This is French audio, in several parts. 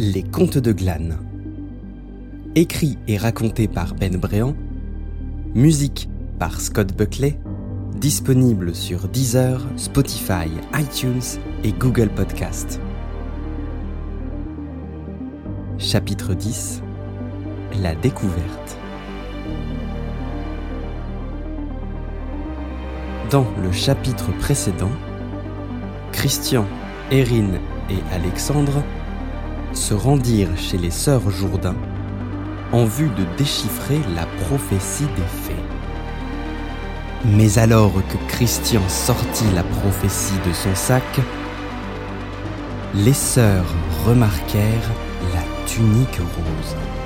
Les Contes de Glane. Écrit et raconté par Ben Bréant. Musique par Scott Buckley. Disponible sur Deezer, Spotify, iTunes et Google Podcast. Chapitre 10 La découverte. Dans le chapitre précédent, Christian, Erin et Alexandre se rendirent chez les sœurs Jourdain en vue de déchiffrer la prophétie des fées. Mais alors que Christian sortit la prophétie de son sac, les sœurs remarquèrent la tunique rose.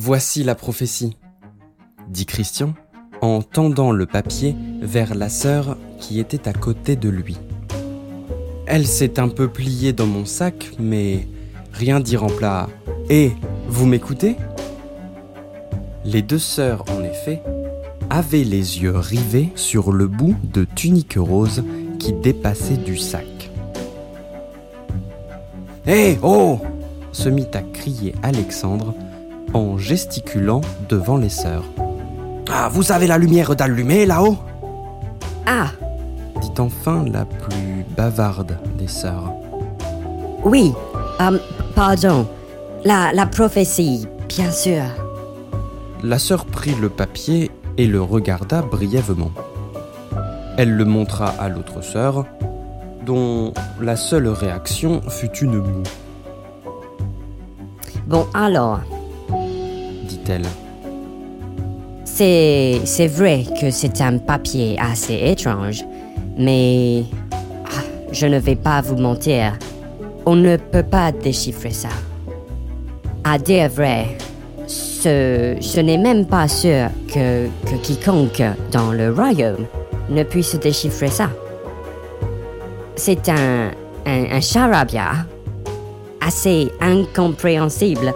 Voici la prophétie, dit Christian en tendant le papier vers la sœur qui était à côté de lui. Elle s'est un peu pliée dans mon sac, mais rien d'y plat. Et vous m'écoutez? Les deux sœurs, en effet, avaient les yeux rivés sur le bout de tunique rose qui dépassait du sac. Hé, oh se mit à crier Alexandre en gesticulant devant les sœurs. Ah, vous avez la lumière d'allumer là-haut? Ah dit enfin la plus bavarde des sœurs. Oui, euh, pardon. La, la prophétie, bien sûr. La sœur prit le papier et le regarda brièvement. Elle le montra à l'autre sœur, dont la seule réaction fut une moue. Bon, alors, dit-elle. c'est, vrai que c'est un papier assez étrange, mais ah, je ne vais pas vous mentir. On ne peut pas déchiffrer ça. À dire vrai, ce, n'est même pas sûr que, que quiconque dans le royaume ne puisse déchiffrer ça. C'est un, un charabia assez incompréhensible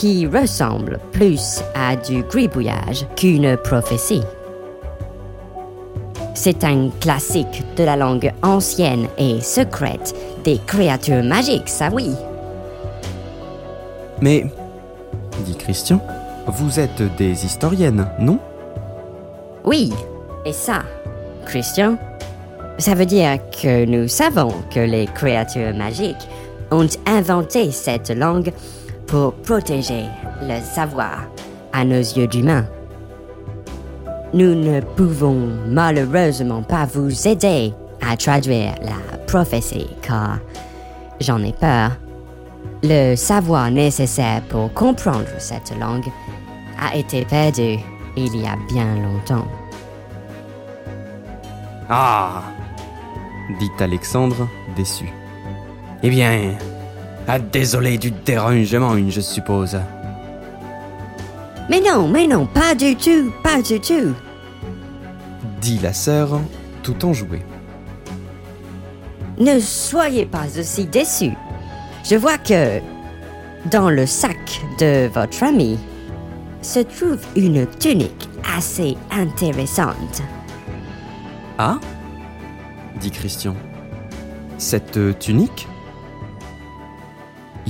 qui ressemble plus à du gribouillage qu'une prophétie. C'est un classique de la langue ancienne et secrète des créatures magiques, ça oui. Mais, dit Christian, vous êtes des historiennes, non? Oui, et ça, Christian, ça veut dire que nous savons que les créatures magiques ont inventé cette langue pour protéger le savoir à nos yeux d'humains. Nous ne pouvons malheureusement pas vous aider à traduire la prophétie car, j'en ai peur, le savoir nécessaire pour comprendre cette langue a été perdu il y a bien longtemps. Ah dit Alexandre, déçu. Eh bien, ah, désolé du dérangement, je suppose. Mais non, mais non, pas du tout, pas du tout. dit la sœur, tout enjouée. Ne soyez pas aussi déçus. Je vois que dans le sac de votre ami se trouve une tunique assez intéressante. Ah? Dit Christian. Cette tunique?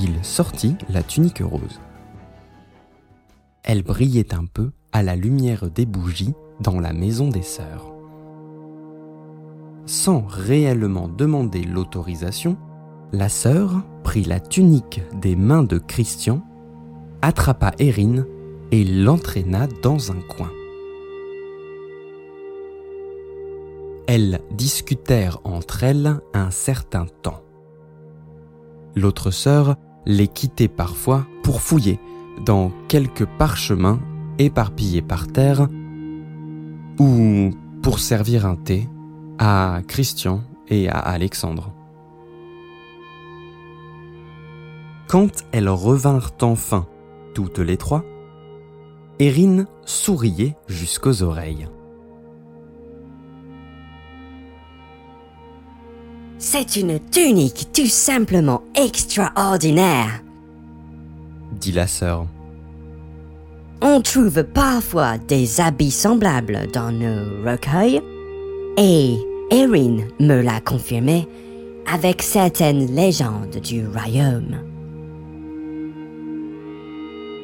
Il sortit la tunique rose. Elle brillait un peu à la lumière des bougies dans la maison des sœurs. Sans réellement demander l'autorisation, la sœur prit la tunique des mains de Christian, attrapa Erin et l'entraîna dans un coin. Elles discutèrent entre elles un certain temps. L'autre sœur les quittait parfois pour fouiller dans quelques parchemins éparpillés par terre ou pour servir un thé à Christian et à Alexandre. Quand elles revinrent enfin, toutes les trois, Erin souriait jusqu'aux oreilles. C'est une tunique tout simplement extraordinaire. dit la sœur. on trouve parfois des habits semblables dans nos recueils, et Erin me l'a confirmé avec certaines légendes du royaume.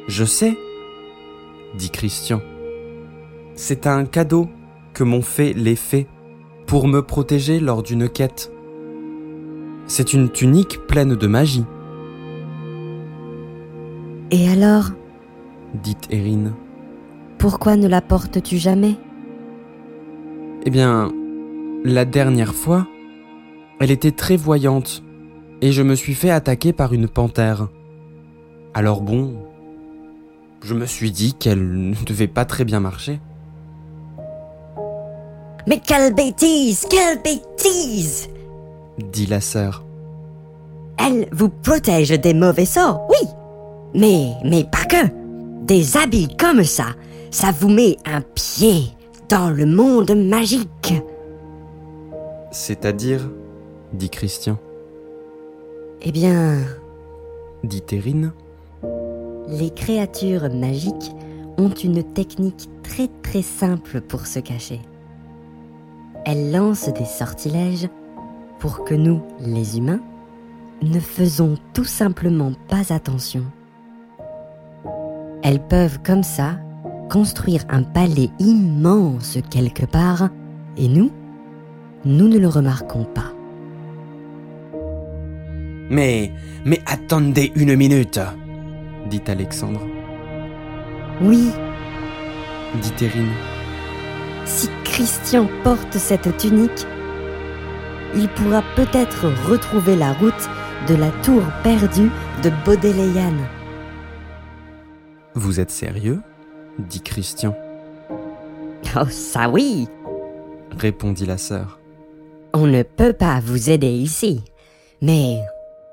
Je sais, dit Christian. C'est un cadeau que m'ont fait les fées pour me protéger lors d'une quête. C'est une tunique pleine de magie. Et alors, dit Erin. pourquoi ne la portes-tu jamais? Eh bien, la dernière fois, elle était très voyante et je me suis fait attaquer par une panthère. Alors bon, je me suis dit qu'elle ne devait pas très bien marcher. Mais quelle bêtise Quelle bêtise dit la sœur. Elle vous protège des mauvais sorts, oui. Mais, mais pas que. Des habits comme ça, ça vous met un pied dans le monde magique. C'est-à-dire dit Christian. Eh bien, dit Erin. les créatures magiques ont une technique très très simple pour se cacher. Elles lancent des sortilèges pour que nous, les humains, ne faisons tout simplement pas attention. Elles peuvent comme ça construire un palais immense quelque part et nous, nous ne le remarquons pas. Mais, mais attendez une minute, dit Alexandre. Oui, Dit Erin. si Christian porte cette tunique, il pourra peut-être retrouver la route de la tour perdue de Baudelayan. Vous êtes sérieux? dit Christian, Oh, ça oui répondit la sœur. On ne peut pas vous aider ici. Mais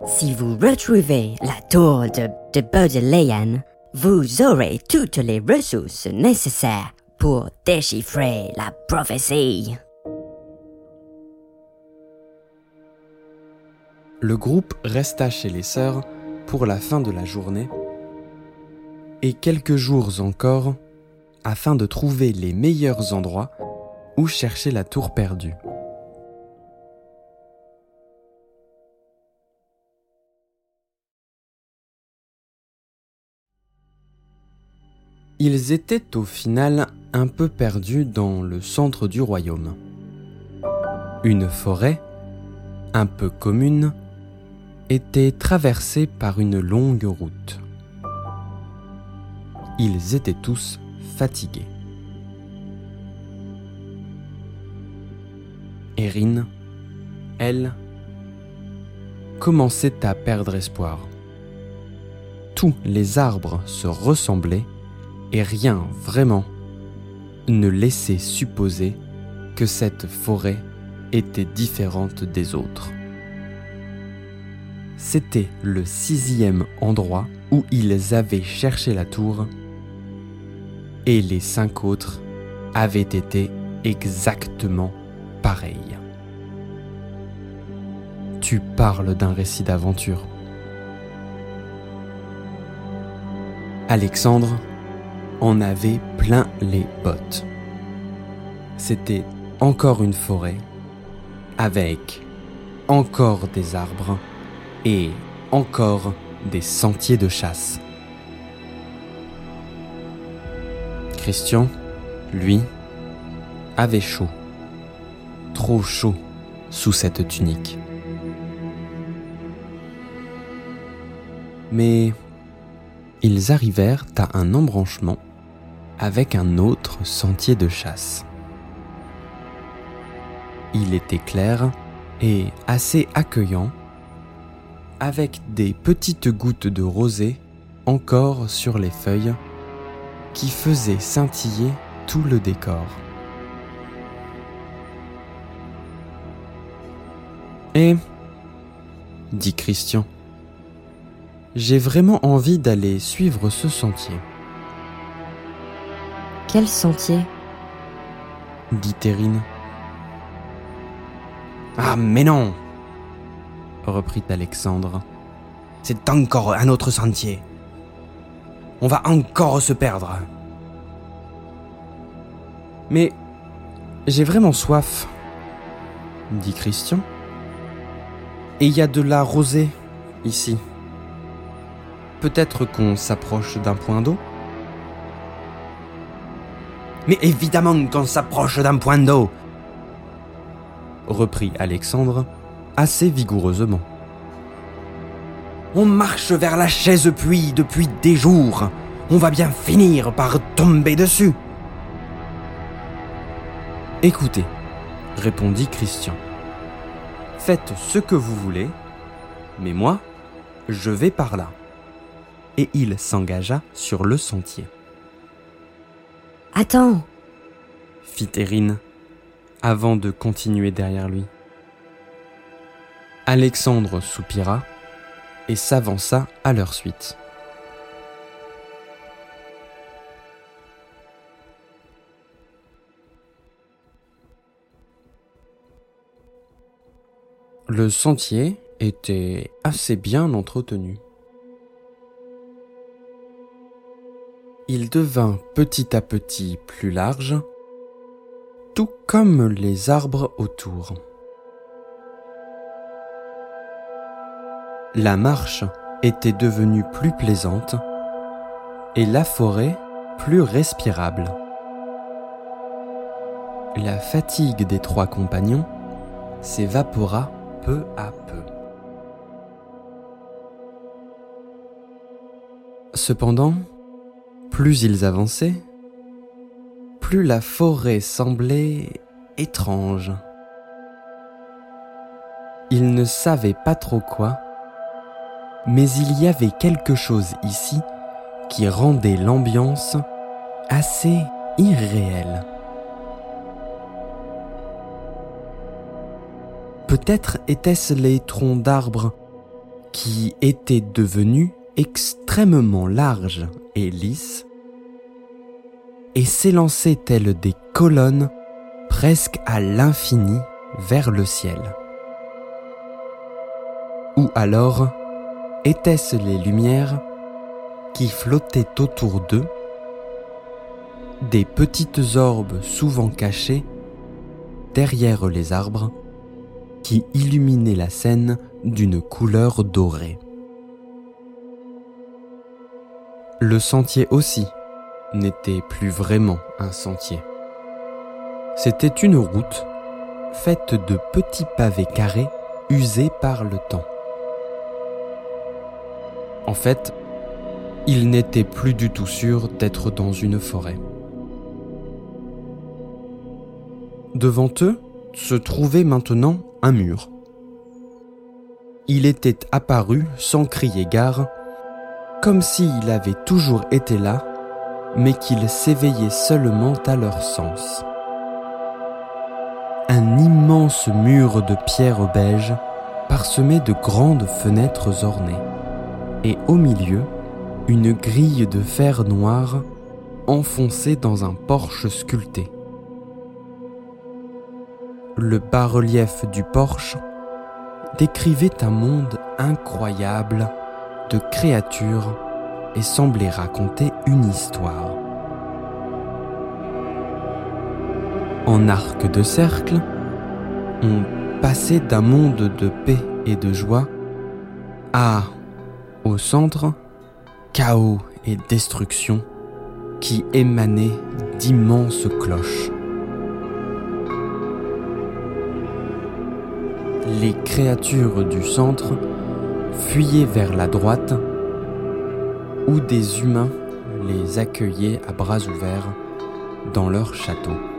si vous retrouvez la tour de, de vous aurez toutes les ressources nécessaires pour déchiffrer la prophétie. Le groupe resta chez les sœurs pour la fin de la journée et quelques jours encore afin de trouver les meilleurs endroits où chercher la tour perdue. Ils étaient au final un peu perdus dans le centre du royaume. Une forêt, un peu commune, était traversée par une longue route. Ils étaient tous fatigués. Erin, elle, commençait à perdre espoir. Tous les arbres se ressemblaient et rien vraiment ne laissait supposer que cette forêt était différente des autres. C'était le sixième endroit où ils avaient cherché la tour et les cinq autres avaient été exactement pareils. Tu parles d'un récit d'aventure. Alexandre en avait plein les bottes. C'était encore une forêt avec encore des arbres et encore des sentiers de chasse. Christian, lui, avait chaud. Trop chaud sous cette tunique. Mais ils arrivèrent à un embranchement avec un autre sentier de chasse. Il était clair et assez accueillant, avec des petites gouttes de rosée encore sur les feuilles qui faisaient scintiller tout le décor. Et, dit Christian, j'ai vraiment envie d'aller suivre ce sentier, Quel sentier? dit Terrine. Ah, mais non reprit Alexandre. C'est encore un autre sentier. On va encore se perdre. Mais j'ai vraiment soif, dit Christian. Et il y a de la rosée ici. Peut-être qu'on s'approche d'un point d'eau Mais évidemment qu'on s'approche d'un point d'eau reprit Alexandre assez vigoureusement. On marche vers la chaise puits depuis des jours. On va bien finir par tomber dessus. Écoutez, répondit Christian. Faites ce que vous voulez, mais moi, je vais par là. Et il s'engagea sur le sentier. Attends, fit Erin avant de continuer derrière lui. Alexandre soupira et s'avança à leur suite. Le sentier était assez bien entretenu. Il devint petit à petit plus large, tout comme les arbres autour. La marche était devenue plus plaisante et la forêt plus respirable. La fatigue des trois compagnons s'évapora peu à peu. Cependant, plus ils avançaient, plus la forêt semblait étrange. Ils ne savaient pas trop quoi, mais il y avait quelque chose ici qui rendait l'ambiance assez irréelle. Peut-être étaient-ce les troncs d'arbres qui étaient devenus extrêmement larges et lisses et s'élançaient telles des colonnes presque à l'infini vers le ciel. Ou alors étaient-ce les lumières qui flottaient autour d'eux, des petites orbes souvent cachées derrière les arbres qui illuminait la scène d'une couleur dorée. Le sentier aussi n'était plus vraiment un sentier. C'était une route faite de petits pavés carrés usés par le temps. En fait, il n'était plus du tout sûr d'être dans une forêt. Devant eux se trouvait maintenant un mur. Il était apparu sans crier gare, comme s'il avait toujours été là, mais qu'il s'éveillait seulement à leur sens. Un immense mur de pierre beige parsemé de grandes fenêtres ornées, et au milieu, une grille de fer noir enfoncée dans un porche sculpté le bas-relief du porche décrivait un monde incroyable de créatures et semblait raconter une histoire. En arc de cercle, on passait d'un monde de paix et de joie à, au centre, chaos et destruction qui émanaient d'immenses cloches. les créatures du centre fuyaient vers la droite où des humains les accueillaient à bras ouverts dans leur château.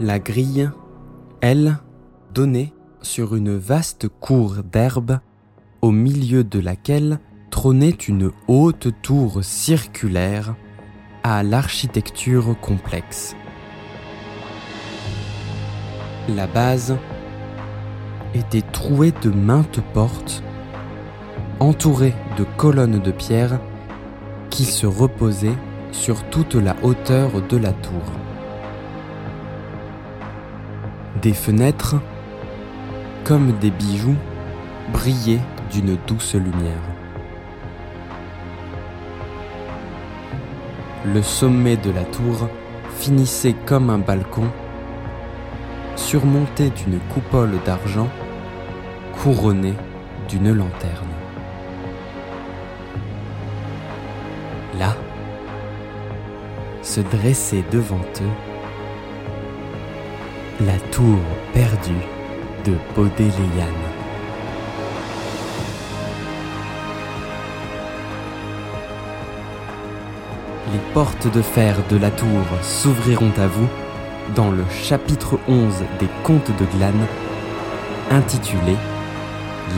La grille, elle, donnait sur une vaste cour d'herbe au milieu de laquelle trônait une haute tour circulaire à l'architecture complexe. La base était trouée de maintes portes, entourées de colonnes de pierre qui se reposaient sur toute la hauteur de la tour. Des fenêtres comme des bijoux, brillaient d'une douce lumière. Le sommet de la tour finissait comme un balcon, surmonté d'une coupole d'argent, couronné d'une lanterne. Là, se dressait devant eux la tour perdue de Baudéléane. Les portes de fer de la tour s'ouvriront à vous dans le chapitre 11 des Contes de Glane, intitulé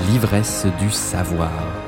L'ivresse du savoir.